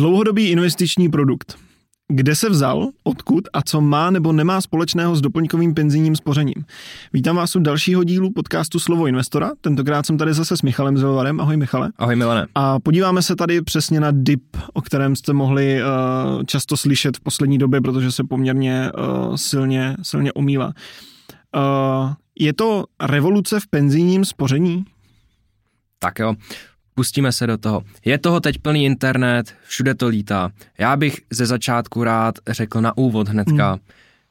Dlouhodobý investiční produkt. Kde se vzal, odkud a co má nebo nemá společného s doplňkovým penzijním spořením. Vítám vás u dalšího dílu podcastu Slovo investora. Tentokrát jsem tady zase s Michalem Zilvarem. Ahoj Michale. Ahoj Milane. A podíváme se tady přesně na DIP, o kterém jste mohli uh, často slyšet v poslední době, protože se poměrně uh, silně, silně omílá. Uh, je to revoluce v penzijním spoření? Tak jo, pustíme se do toho. Je toho teď plný internet, všude to lítá. Já bych ze začátku rád řekl na úvod hnedka. Hmm.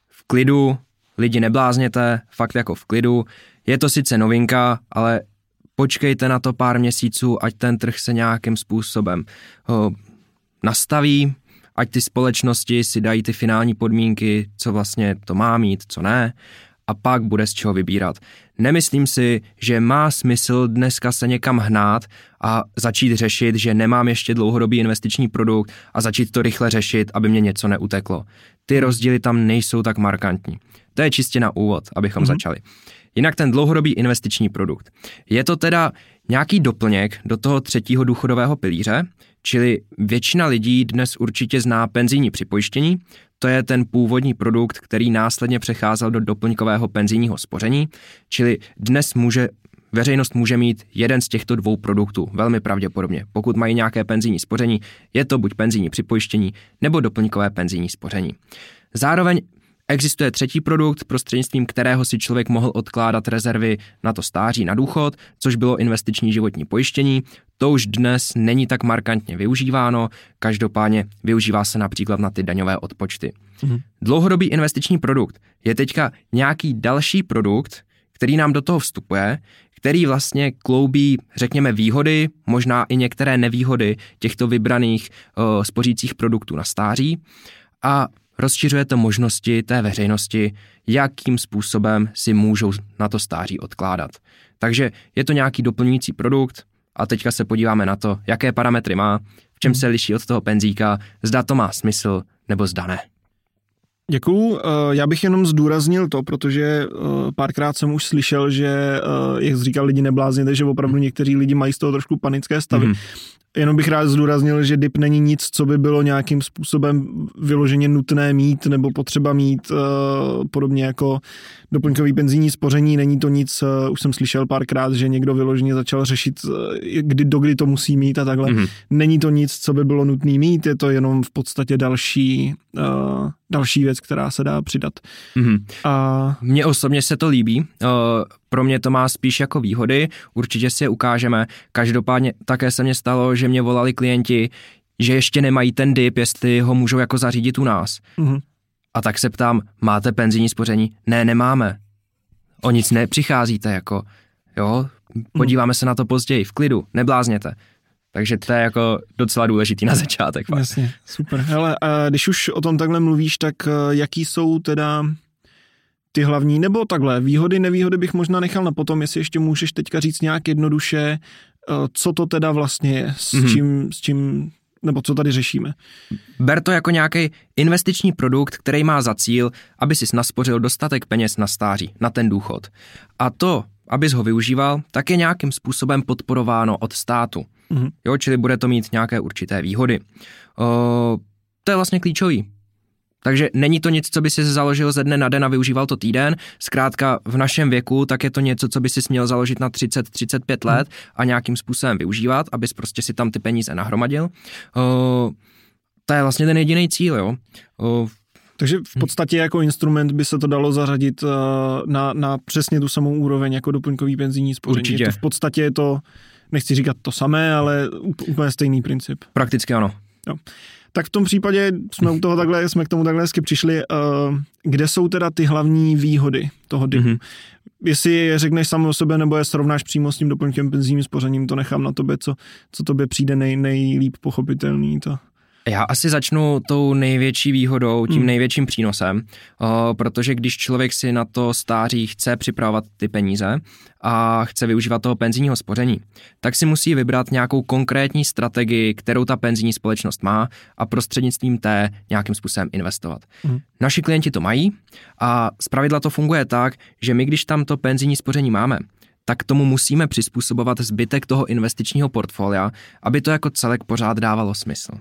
V klidu, lidi neblázněte, fakt jako v klidu. Je to sice novinka, ale počkejte na to pár měsíců, ať ten trh se nějakým způsobem ho nastaví, ať ty společnosti si dají ty finální podmínky, co vlastně to má mít, co ne, a pak bude z čeho vybírat. Nemyslím si, že má smysl dneska se někam hnát a začít řešit, že nemám ještě dlouhodobý investiční produkt a začít to rychle řešit, aby mě něco neuteklo. Ty rozdíly tam nejsou tak markantní. To je čistě na úvod, abychom mm-hmm. začali. Jinak ten dlouhodobý investiční produkt. Je to teda nějaký doplněk do toho třetího důchodového pilíře, čili většina lidí dnes určitě zná penzijní připojištění, to je ten původní produkt, který následně přecházel do doplňkového penzijního spoření, čili dnes může Veřejnost může mít jeden z těchto dvou produktů, velmi pravděpodobně. Pokud mají nějaké penzijní spoření, je to buď penzijní připojištění nebo doplňkové penzijní spoření. Zároveň Existuje třetí produkt, prostřednictvím kterého si člověk mohl odkládat rezervy na to stáří na důchod, což bylo investiční životní pojištění. To už dnes není tak markantně využíváno, každopádně využívá se například na ty daňové odpočty. Mhm. Dlouhodobý investiční produkt je teďka nějaký další produkt, který nám do toho vstupuje, který vlastně kloubí, řekněme, výhody, možná i některé nevýhody těchto vybraných uh, spořících produktů na stáří a rozšiřuje to možnosti té veřejnosti, jakým způsobem si můžou na to stáří odkládat. Takže je to nějaký doplňující produkt a teďka se podíváme na to, jaké parametry má, v čem se liší od toho penzíka, zda to má smysl nebo zda ne. Děkuju. Eh, já bych jenom zdůraznil to, protože eh, párkrát jsem už slyšel, že, eh, jak říkal lidi neblázněte, že opravdu někteří lidi mají z toho trošku panické stavy. Mm-hmm. Jenom bych rád zdůraznil, že DIP není nic, co by bylo nějakým způsobem vyloženě nutné mít nebo potřeba mít, uh, podobně jako doplňkový penzijní spoření. Není to nic, uh, už jsem slyšel párkrát, že někdo vyloženě začal řešit, uh, kdy, do kdy to musí mít a takhle. Mm-hmm. Není to nic, co by bylo nutné mít, je to jenom v podstatě další, další věc, která se dá přidat. Mm-hmm. A... Mně osobně se to líbí. Pro mě to má spíš jako výhody, určitě si je ukážeme. Každopádně také se mně stalo, že mě volali klienti, že ještě nemají ten dip, jestli ho můžou jako zařídit u nás. Mm-hmm. A tak se ptám, máte penzijní spoření? Ne, nemáme. O nic nepřicházíte, jako, jo, podíváme se na to později, v klidu, neblázněte. Takže to je jako docela důležitý na začátek. Jasně, super. Hele, a když už o tom takhle mluvíš, tak eh, jaký jsou teda ty hlavní, nebo takhle, výhody, nevýhody bych možná nechal na potom, jestli ještě můžeš teďka říct nějak jednoduše, eh, co to teda vlastně je, s mm-hmm. čím, s čím nebo co tady řešíme. Ber to jako nějaký investiční produkt, který má za cíl, aby si naspořil dostatek peněz na stáří, na ten důchod. A to, abys ho využíval, tak je nějakým způsobem podporováno od státu. Mm-hmm. Jo, čili bude to mít nějaké určité výhody. O, to je vlastně klíčový. Takže není to nic, co by si založil ze dne na den a využíval to týden. Zkrátka v našem věku, tak je to něco, co by si směl založit na 30-35 let a nějakým způsobem využívat, abys prostě si tam ty peníze nahromadil. Uh, to je vlastně ten jediný cíl, jo. Uh, takže v podstatě jako instrument by se to dalo zařadit uh, na, na přesně tu samou úroveň jako doplňkový penzijní spoření. Určitě. Je to v podstatě je to, nechci říkat to samé, ale úplně stejný princip. Prakticky ano. Jo. Tak v tom případě jsme u toho takhle, jsme k tomu takhle hezky přišli. Uh, kde jsou teda ty hlavní výhody toho DIPu? Mm-hmm. Jestli je řekneš sám o sebe, nebo je srovnáš přímo s tím doplňkem penzijním spořením, to nechám na tobě, co, co tobě přijde nej, nejlíp pochopitelný. To. Já asi začnu tou největší výhodou, tím hmm. největším přínosem, o, protože když člověk si na to stáří chce připravovat ty peníze a chce využívat toho penzijního spoření, tak si musí vybrat nějakou konkrétní strategii, kterou ta penzijní společnost má a prostřednictvím té nějakým způsobem investovat. Hmm. Naši klienti to mají a zpravidla to funguje tak, že my, když tam to penzijní spoření máme, tak tomu musíme přizpůsobovat zbytek toho investičního portfolia, aby to jako celek pořád dávalo smysl.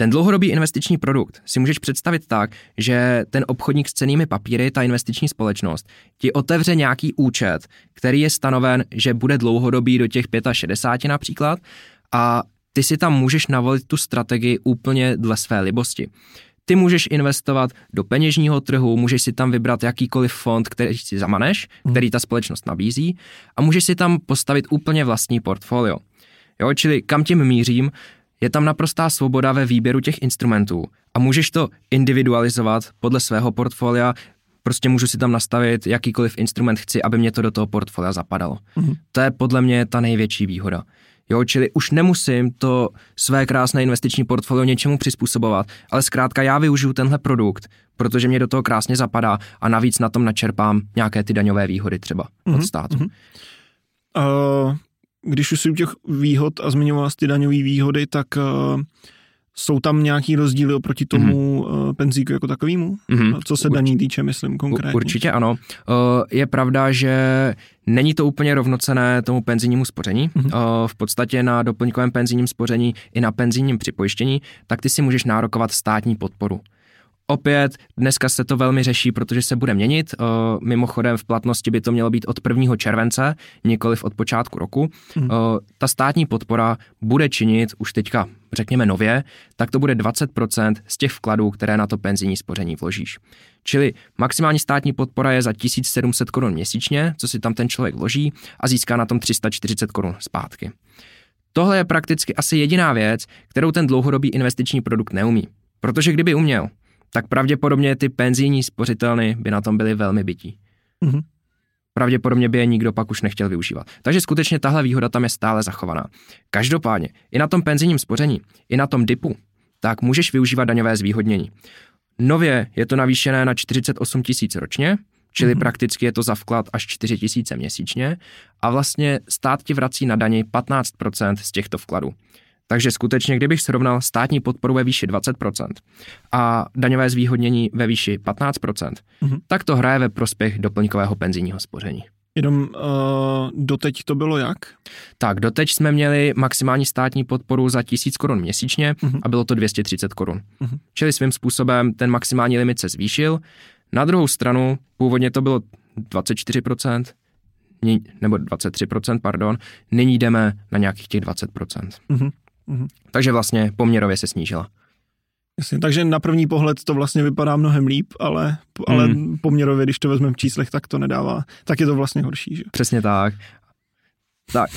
Ten dlouhodobý investiční produkt si můžeš představit tak, že ten obchodník s cenými papíry, ta investiční společnost, ti otevře nějaký účet, který je stanoven, že bude dlouhodobý do těch 65 například a ty si tam můžeš navolit tu strategii úplně dle své libosti. Ty můžeš investovat do peněžního trhu, můžeš si tam vybrat jakýkoliv fond, který si zamaneš, mhm. který ta společnost nabízí a můžeš si tam postavit úplně vlastní portfolio. Jo, čili kam tím mířím, je tam naprostá svoboda ve výběru těch instrumentů a můžeš to individualizovat podle svého portfolia, prostě můžu si tam nastavit jakýkoliv instrument chci, aby mě to do toho portfolia zapadalo. Mm-hmm. To je podle mě ta největší výhoda. Jo, čili už nemusím to své krásné investiční portfolio něčemu přizpůsobovat, ale zkrátka já využiju tenhle produkt, protože mě do toho krásně zapadá a navíc na tom načerpám nějaké ty daňové výhody třeba mm-hmm. od mhm, státu. Mm-hmm. Uh, když už si u těch výhod a zmiňoval ty daňové výhody, tak uh, jsou tam nějaký rozdíly oproti tomu mm-hmm. penzíku jako takovému? Mm-hmm. Co se daní týče, myslím konkrétně. Určitě ano. Je pravda, že není to úplně rovnocené tomu penzijnímu spoření. Mm-hmm. V podstatě na doplňkovém penzijním spoření i na penzijním připojištění, tak ty si můžeš nárokovat státní podporu. Opět, dneska se to velmi řeší, protože se bude měnit. Mimochodem v platnosti by to mělo být od 1. července, nikoliv od počátku roku. Hmm. Ta státní podpora bude činit už teďka, řekněme nově, tak to bude 20% z těch vkladů, které na to penzijní spoření vložíš. Čili maximální státní podpora je za 1700 korun měsíčně, co si tam ten člověk vloží a získá na tom 340 korun zpátky. Tohle je prakticky asi jediná věc, kterou ten dlouhodobý investiční produkt neumí. Protože kdyby uměl, tak pravděpodobně ty penzijní spořitelny by na tom byly velmi bytí. Mm-hmm. Pravděpodobně by je nikdo pak už nechtěl využívat. Takže skutečně tahle výhoda tam je stále zachovaná. Každopádně, i na tom penzijním spoření, i na tom DIPu, tak můžeš využívat daňové zvýhodnění. Nově je to navýšené na 48 tisíc ročně, čili mm-hmm. prakticky je to za vklad až 4 tisíce měsíčně a vlastně stát ti vrací na dani 15% z těchto vkladů. Takže skutečně, kdybych srovnal státní podporu ve výši 20% a daňové zvýhodnění ve výši 15%, mm-hmm. tak to hraje ve prospěch doplňkového penzijního spoření. Jenom uh, doteď to bylo jak? Tak, doteď jsme měli maximální státní podporu za 1000 korun měsíčně uh-huh. a bylo to 230 korun. Uh-huh. Čili svým způsobem ten maximální limit se zvýšil. Na druhou stranu, původně to bylo 24%, nebo 23%, pardon, nyní jdeme na nějakých těch 20%. Uh-huh. Mm-hmm. Takže vlastně poměrově se snížila. Jasně, takže na první pohled to vlastně vypadá mnohem líp, ale, ale mm. poměrově, když to vezmeme v číslech, tak to nedává, tak je to vlastně horší. Že? Přesně tak. Tak,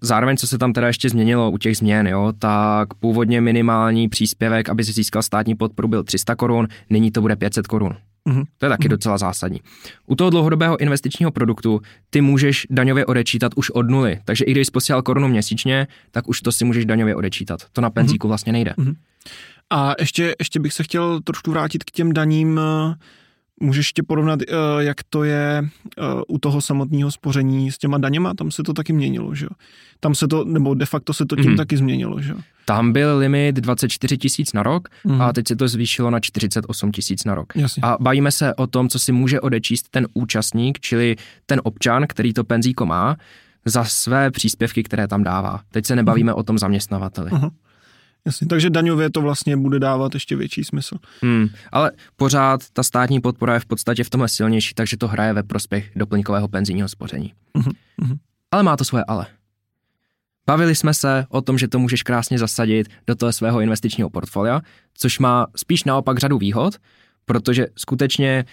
zároveň, co se tam teda ještě změnilo u těch změn, jo, tak původně minimální příspěvek, aby si získal státní podporu, byl 300 korun, nyní to bude 500 korun. Mm-hmm. To je taky mm-hmm. docela zásadní. U toho dlouhodobého investičního produktu ty můžeš daňově odečítat už od nuly, takže i když jsi posílal korunu měsíčně, tak už to si můžeš daňově odečítat. To na penzíku mm-hmm. vlastně nejde. Mm-hmm. A ještě, ještě bych se chtěl trošku vrátit k těm daním. Můžeš ještě porovnat, eh, jak to je eh, u toho samotného spoření s těma daněma? Tam se to taky měnilo, že jo? Tam se to, nebo de facto se to tím mm. taky změnilo, že jo? Tam byl limit 24 tisíc na rok mm. a teď se to zvýšilo na 48 tisíc na rok. Jasně. A bavíme se o tom, co si může odečíst ten účastník, čili ten občan, který to penzíko má, za své příspěvky, které tam dává. Teď se nebavíme mm. o tom zaměstnavateli. Uh-huh. Jasně, takže daňově to vlastně bude dávat ještě větší smysl. Hmm, ale pořád ta státní podpora je v podstatě v tomhle silnější, takže to hraje ve prospěch doplňkového penzijního spoření. Uh-huh. Ale má to svoje ale. Bavili jsme se o tom, že to můžeš krásně zasadit do toho svého investičního portfolia, což má spíš naopak řadu výhod, protože skutečně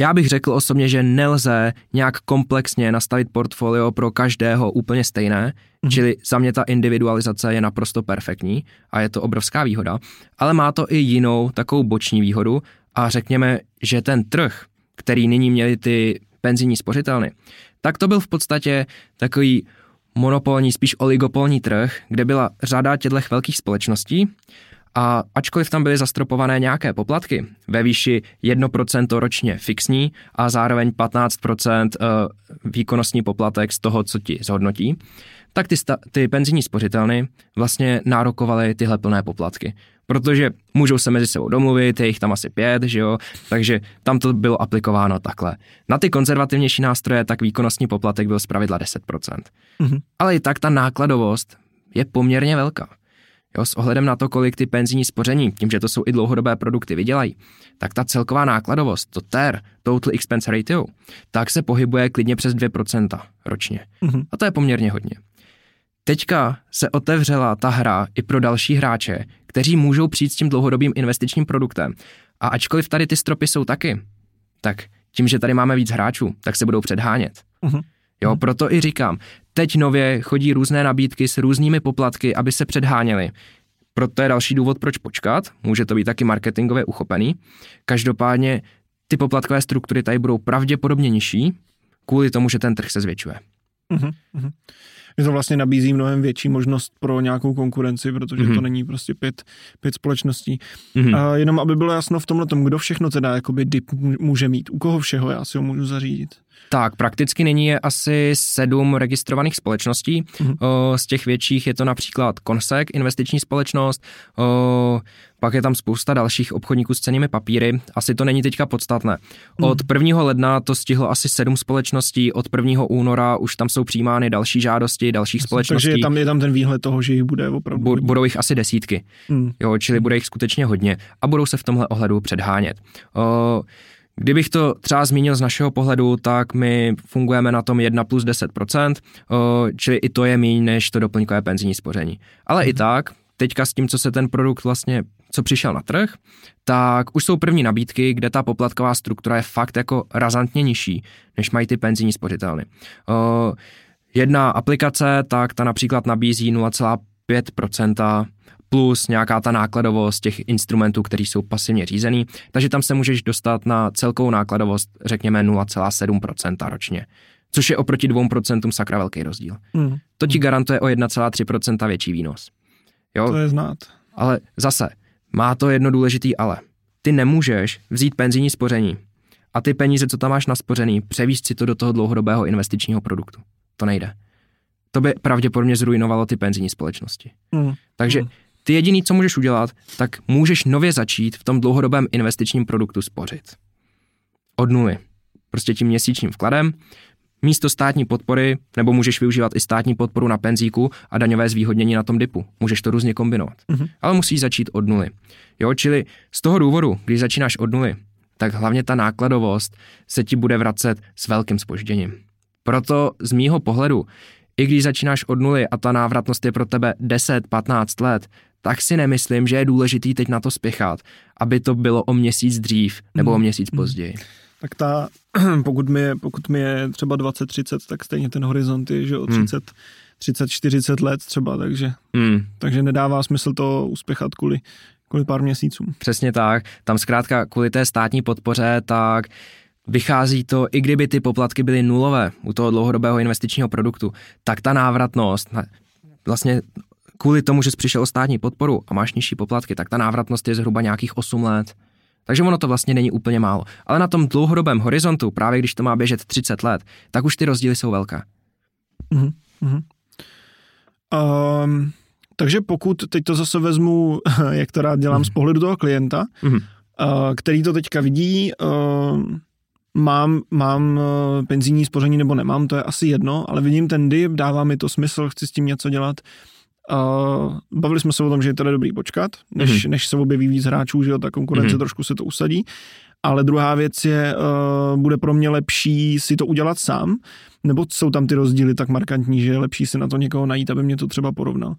já bych řekl osobně, že nelze nějak komplexně nastavit portfolio pro každého úplně stejné, mm-hmm. čili za mě ta individualizace je naprosto perfektní a je to obrovská výhoda, ale má to i jinou takovou boční výhodu a řekněme, že ten trh, který nyní měli ty penzijní spořitelny, tak to byl v podstatě takový monopolní, spíš oligopolní trh, kde byla řada těchto velkých společností a ačkoliv tam byly zastropované nějaké poplatky ve výši 1% ročně fixní a zároveň 15% eh, výkonnostní poplatek z toho, co ti zhodnotí, tak ty, sta- ty penzijní spořitelny vlastně nárokovaly tyhle plné poplatky. Protože můžou se mezi sebou domluvit, je jich tam asi pět, že jo, takže tam to bylo aplikováno takhle. Na ty konzervativnější nástroje tak výkonnostní poplatek byl zpravidla 10%. Mm-hmm. Ale i tak ta nákladovost je poměrně velká. Jo, s ohledem na to, kolik ty penzijní spoření, tím, že to jsou i dlouhodobé produkty, vydělají, tak ta celková nákladovost, to TER, Total Expense Ratio, tak se pohybuje klidně přes 2% ročně. Mm-hmm. A to je poměrně hodně. Teďka se otevřela ta hra i pro další hráče, kteří můžou přijít s tím dlouhodobým investičním produktem. A ačkoliv tady ty stropy jsou taky, tak tím, že tady máme víc hráčů, tak se budou předhánět. Uh-huh. Jo, proto i říkám, teď nově chodí různé nabídky s různými poplatky, aby se předháněli. Proto je další důvod, proč počkat. Může to být taky marketingově uchopený. Každopádně ty poplatkové struktury tady budou pravděpodobně nižší, kvůli tomu, že ten trh se zvětšuje. Uh-huh, uh-huh že to vlastně nabízí mnohem větší možnost pro nějakou konkurenci, protože mm-hmm. to není prostě pět, pět společností. Mm-hmm. A jenom aby bylo jasno v tomhle tom, kdo všechno teda jakoby DIP může mít, u koho všeho já si ho můžu zařídit. Tak, prakticky nyní je asi sedm registrovaných společností. Mm-hmm. Z těch větších je to například Consec, investiční společnost, pak je tam spousta dalších obchodníků s cenými papíry. Asi to není teďka podstatné. Mhm. Od 1. ledna to stihlo asi sedm společností, od 1. února už tam jsou přijímány další žádosti dalších Jasně, společností. Takže je tam, je tam ten výhled toho, že jich bude opravdu. Bu, budou jich asi desítky, mm. jo, čili bude jich skutečně hodně a budou se v tomhle ohledu předhánět. O, Kdybych to třeba zmínil z našeho pohledu, tak my fungujeme na tom 1 plus 10%, čili i to je méně než to doplňkové penzijní spoření. Ale mm. i mhm. tak, teďka s tím, co se ten produkt vlastně, co přišel na trh, tak už jsou první nabídky, kde ta poplatková struktura je fakt jako razantně nižší, než mají ty penzijní spořitelny. Jedna aplikace, tak ta například nabízí 0,5% plus nějaká ta nákladovost těch instrumentů, které jsou pasivně řízený, takže tam se můžeš dostat na celkovou nákladovost, řekněme 0,7% ročně, což je oproti 2% sakra velký rozdíl. Mm. To ti garantuje o 1,3% větší výnos. Jo? To je znát. Ale zase, má to jedno důležitý ale. Ty nemůžeš vzít penzijní spoření a ty peníze, co tam máš naspořený, převíst si to do toho dlouhodobého investičního produktu. To nejde. To by pravděpodobně zrujnovalo ty penzijní společnosti. Mm. Takže mm. Ty jediný, co můžeš udělat, tak můžeš nově začít v tom dlouhodobém investičním produktu spořit. Od nuly. Prostě tím měsíčním vkladem, místo státní podpory, nebo můžeš využívat i státní podporu na penzíku a daňové zvýhodnění na tom dipu. Můžeš to různě kombinovat. Mm-hmm. Ale musíš začít od nuly. Jo, čili z toho důvodu, když začínáš od nuly, tak hlavně ta nákladovost se ti bude vracet s velkým spožděním. Proto z mýho pohledu, i když začínáš od nuly a ta návratnost je pro tebe 10-15 let, tak si nemyslím, že je důležitý teď na to spěchat, aby to bylo o měsíc dřív nebo o měsíc hmm. později. Tak ta, pokud mi je, pokud mi je třeba 20-30, tak stejně ten horizont je, že o 30, hmm. 30-40 let třeba, takže, hmm. takže nedává smysl to uspěchat kvůli, kvůli pár měsícům. Přesně tak. Tam zkrátka kvůli té státní podpoře, tak vychází to, i kdyby ty poplatky byly nulové u toho dlouhodobého investičního produktu, tak ta návratnost, vlastně kvůli tomu, že jsi přišel o státní podporu a máš nižší poplatky, tak ta návratnost je zhruba nějakých 8 let. Takže ono to vlastně není úplně málo. Ale na tom dlouhodobém horizontu, právě když to má běžet 30 let, tak už ty rozdíly jsou velké. Mm-hmm. Um, takže pokud teď to zase vezmu, jak to rád dělám mm-hmm. z pohledu toho klienta, mm-hmm. uh, který to teďka vidí, uh, mám, mám uh, penzijní spoření nebo nemám, to je asi jedno, ale vidím ten dip, dává mi to smysl, chci s tím něco dělat, Uh, bavili jsme se o tom, že je teda dobrý počkat, než, mm-hmm. než se objeví víc hráčů, že jo, ta konkurence mm-hmm. trošku se to usadí. Ale druhá věc je, uh, bude pro mě lepší si to udělat sám, nebo jsou tam ty rozdíly tak markantní, že je lepší si na to někoho najít, aby mě to třeba porovnal.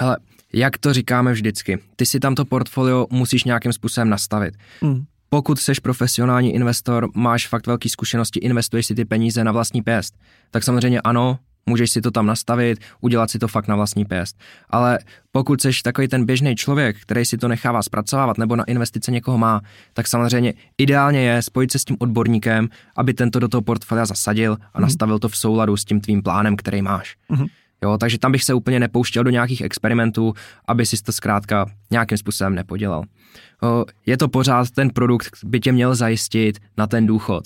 Hele, jak to říkáme vždycky, ty si tam to portfolio musíš nějakým způsobem nastavit. Mm. Pokud jsi profesionální investor, máš fakt velké zkušenosti, investuješ si ty peníze na vlastní pěst, tak samozřejmě ano, Můžeš si to tam nastavit, udělat si to fakt na vlastní pěst. Ale pokud jsi takový ten běžný člověk, který si to nechává zpracovávat nebo na investice někoho má, tak samozřejmě ideálně je spojit se s tím odborníkem, aby tento do toho portfolia zasadil a mm. nastavil to v souladu s tím tvým plánem, který máš. Mm. Jo, takže tam bych se úplně nepouštěl do nějakých experimentů, aby si to zkrátka nějakým způsobem nepodělal. Je to pořád ten produkt, by tě měl zajistit na ten důchod.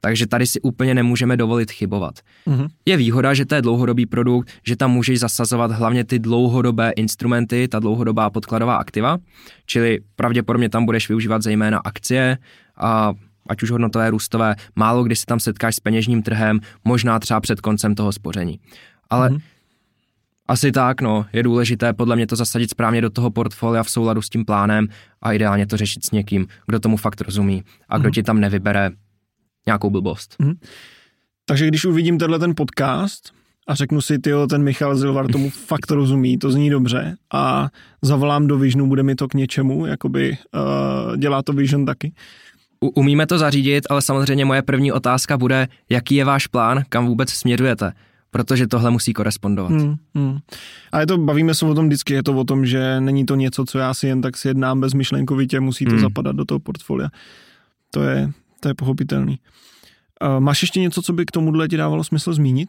Takže tady si úplně nemůžeme dovolit chybovat. Mm-hmm. Je výhoda, že to je dlouhodobý produkt, že tam můžeš zasazovat hlavně ty dlouhodobé instrumenty, ta dlouhodobá podkladová aktiva, čili pravděpodobně tam budeš využívat zejména akcie a ať už hodnotové růstové, málo kdy se tam setkáš s peněžním trhem, možná třeba před koncem toho spoření. Ale mm-hmm. Asi tak, no. Je důležité podle mě to zasadit správně do toho portfolia v souladu s tím plánem a ideálně to řešit s někým, kdo tomu fakt rozumí a kdo mm. ti tam nevybere nějakou blbost. Mm. Takže když uvidím tenhle ten podcast a řeknu si, ty ten Michal Zilvar tomu fakt rozumí, to zní dobře a zavolám do Visionu, bude mi to k něčemu, jakoby uh, dělá to Vision taky. Umíme to zařídit, ale samozřejmě moje první otázka bude, jaký je váš plán, kam vůbec směřujete protože tohle musí korespondovat. Hmm, hmm. A je to, bavíme se o tom vždycky, je to o tom, že není to něco, co já si jen tak sjednám bezmyšlenkovitě, musí to hmm. zapadat do toho portfolia. To je, to je pochopitelný. Uh, máš ještě něco, co by k tomuhle ti dávalo smysl zmínit?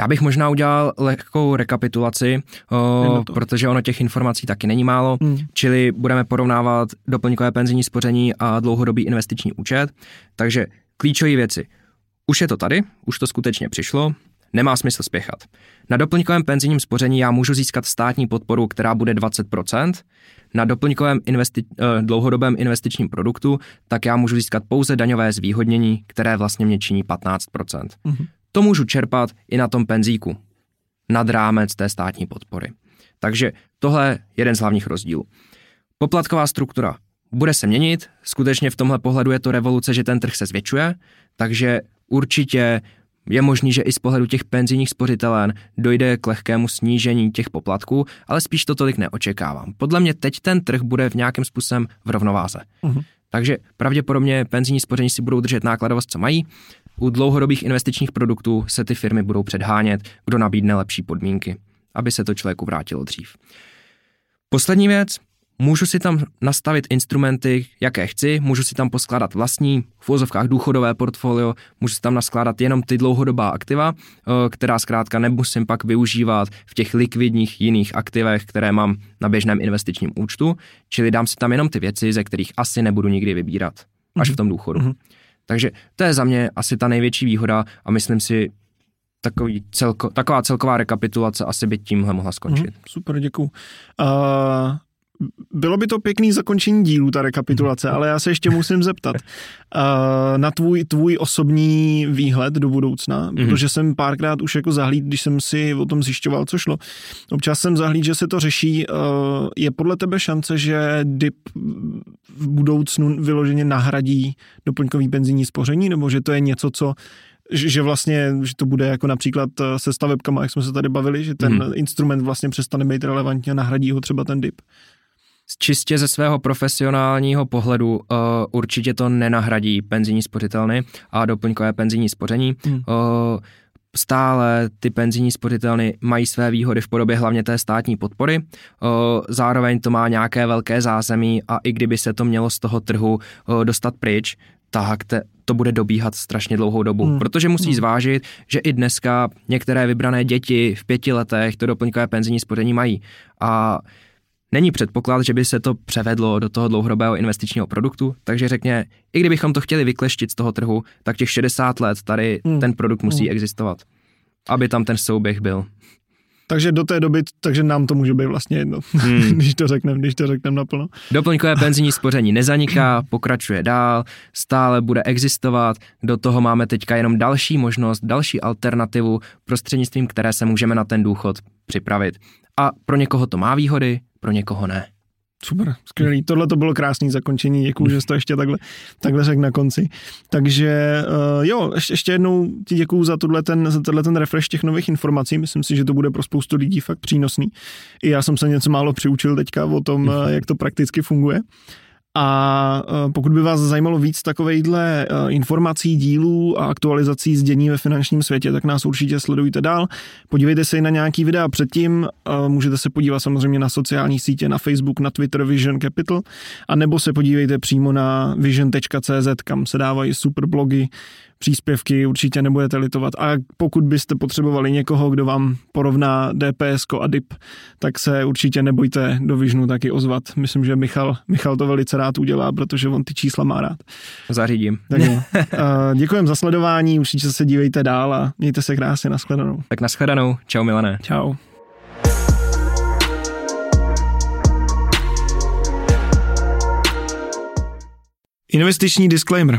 Já bych možná udělal lehkou rekapitulaci, o, protože ono těch informací taky není málo, hmm. čili budeme porovnávat doplňkové penzijní spoření a dlouhodobý investiční účet. Takže klíčové věci. Už je to tady, už to skutečně přišlo, Nemá smysl spěchat. Na doplňkovém penzijním spoření já můžu získat státní podporu, která bude 20%. Na doplňkovém investi- eh, dlouhodobém investičním produktu tak já můžu získat pouze daňové zvýhodnění, které vlastně mě činí 15%. Mm-hmm. To můžu čerpat i na tom penzíku, nad rámec té státní podpory. Takže tohle je jeden z hlavních rozdílů. Poplatková struktura bude se měnit, skutečně v tomhle pohledu je to revoluce, že ten trh se zvětšuje, takže určitě je možný, že i z pohledu těch penzijních spořitelen dojde k lehkému snížení těch poplatků, ale spíš to tolik neočekávám. Podle mě teď ten trh bude v nějakém způsobem v rovnováze. Uh-huh. Takže pravděpodobně penzijní spoření si budou držet nákladovost, co mají. U dlouhodobých investičních produktů se ty firmy budou předhánět, kdo nabídne lepší podmínky, aby se to člověku vrátilo dřív. Poslední věc, Můžu si tam nastavit instrumenty, jaké chci, můžu si tam poskládat vlastní, v úzovkách důchodové portfolio, můžu si tam naskládat jenom ty dlouhodobá aktiva, eh, která zkrátka nemusím pak využívat v těch likvidních jiných aktivech, které mám na běžném investičním účtu, čili dám si tam jenom ty věci, ze kterých asi nebudu nikdy vybírat, až v tom důchodu. Mm-hmm. Takže to je za mě asi ta největší výhoda a myslím si, takový celko, taková celková rekapitulace asi by tímhle mohla skončit. Mm, super, děkuju. Uh, bylo by to pěkný zakončení dílu, ta rekapitulace, ale já se ještě musím zeptat uh, na tvůj, tvůj osobní výhled do budoucna, mm-hmm. protože jsem párkrát už jako zahlíd, když jsem si o tom zjišťoval, co šlo. Občas jsem zahlíd, že se to řeší. Uh, je podle tebe šance, že DIP v budoucnu vyloženě nahradí doplňkový penzijní spoření, nebo že to je něco, co že, vlastně, že to bude jako například se stavebkama, jak jsme se tady bavili, že ten hmm. instrument vlastně přestane být relevantní a nahradí ho třeba ten DIP čistě ze svého profesionálního pohledu uh, určitě to nenahradí penzijní spořitelny a doplňkové penzijní spoření. Hmm. Uh, stále ty penzijní spořitelny mají své výhody v podobě hlavně té státní podpory. Uh, zároveň to má nějaké velké zázemí a i kdyby se to mělo z toho trhu uh, dostat pryč, tak te, to bude dobíhat strašně dlouhou dobu, hmm. protože musí hmm. zvážit, že i dneska některé vybrané děti v pěti letech to doplňkové penzijní spoření mají. A Není předpoklad, že by se to převedlo do toho dlouhodobého investičního produktu, takže řekně, i kdybychom to chtěli vykleštit z toho trhu, tak těch 60 let tady hmm. ten produkt musí hmm. existovat, aby tam ten souběh byl. Takže do té doby, takže nám to může být vlastně jedno, hmm. když to řekneme, když to řekneme naplno. Doplňkové penzijní spoření nezaniká, pokračuje dál, stále bude existovat, do toho máme teďka jenom další možnost, další alternativu, prostřednictvím které se můžeme na ten důchod připravit. A pro někoho to má výhody, pro někoho ne. Super, skvělý. Tohle to bylo krásné zakončení, děkuji, že jsi to ještě takhle, takhle řekl na konci. Takže uh, jo, ještě, ještě jednou ti děkuji za, tohle ten, za tenhle ten refresh těch nových informací. Myslím si, že to bude pro spoustu lidí fakt přínosný. I já jsem se něco málo přiučil teďka o tom, uh, jak to prakticky funguje. A e, pokud by vás zajímalo víc takovejhle e, informací, dílů a aktualizací z dění ve finančním světě, tak nás určitě sledujte dál. Podívejte se i na nějaký videa předtím, e, můžete se podívat samozřejmě na sociální sítě, na Facebook, na Twitter Vision Capital, a nebo se podívejte přímo na vision.cz, kam se dávají super blogy, příspěvky, určitě nebudete litovat. A pokud byste potřebovali někoho, kdo vám porovná DPS a DIP, tak se určitě nebojte do Visionu taky ozvat. Myslím, že Michal, Michal to velice rád udělá, protože on ty čísla má rád. Zařídím. Tak jo. Děkujem za sledování, určitě se dívejte dál a mějte se krásně, nashledanou. Tak nashledanou, čau Milané. Čau. Investiční disclaimer.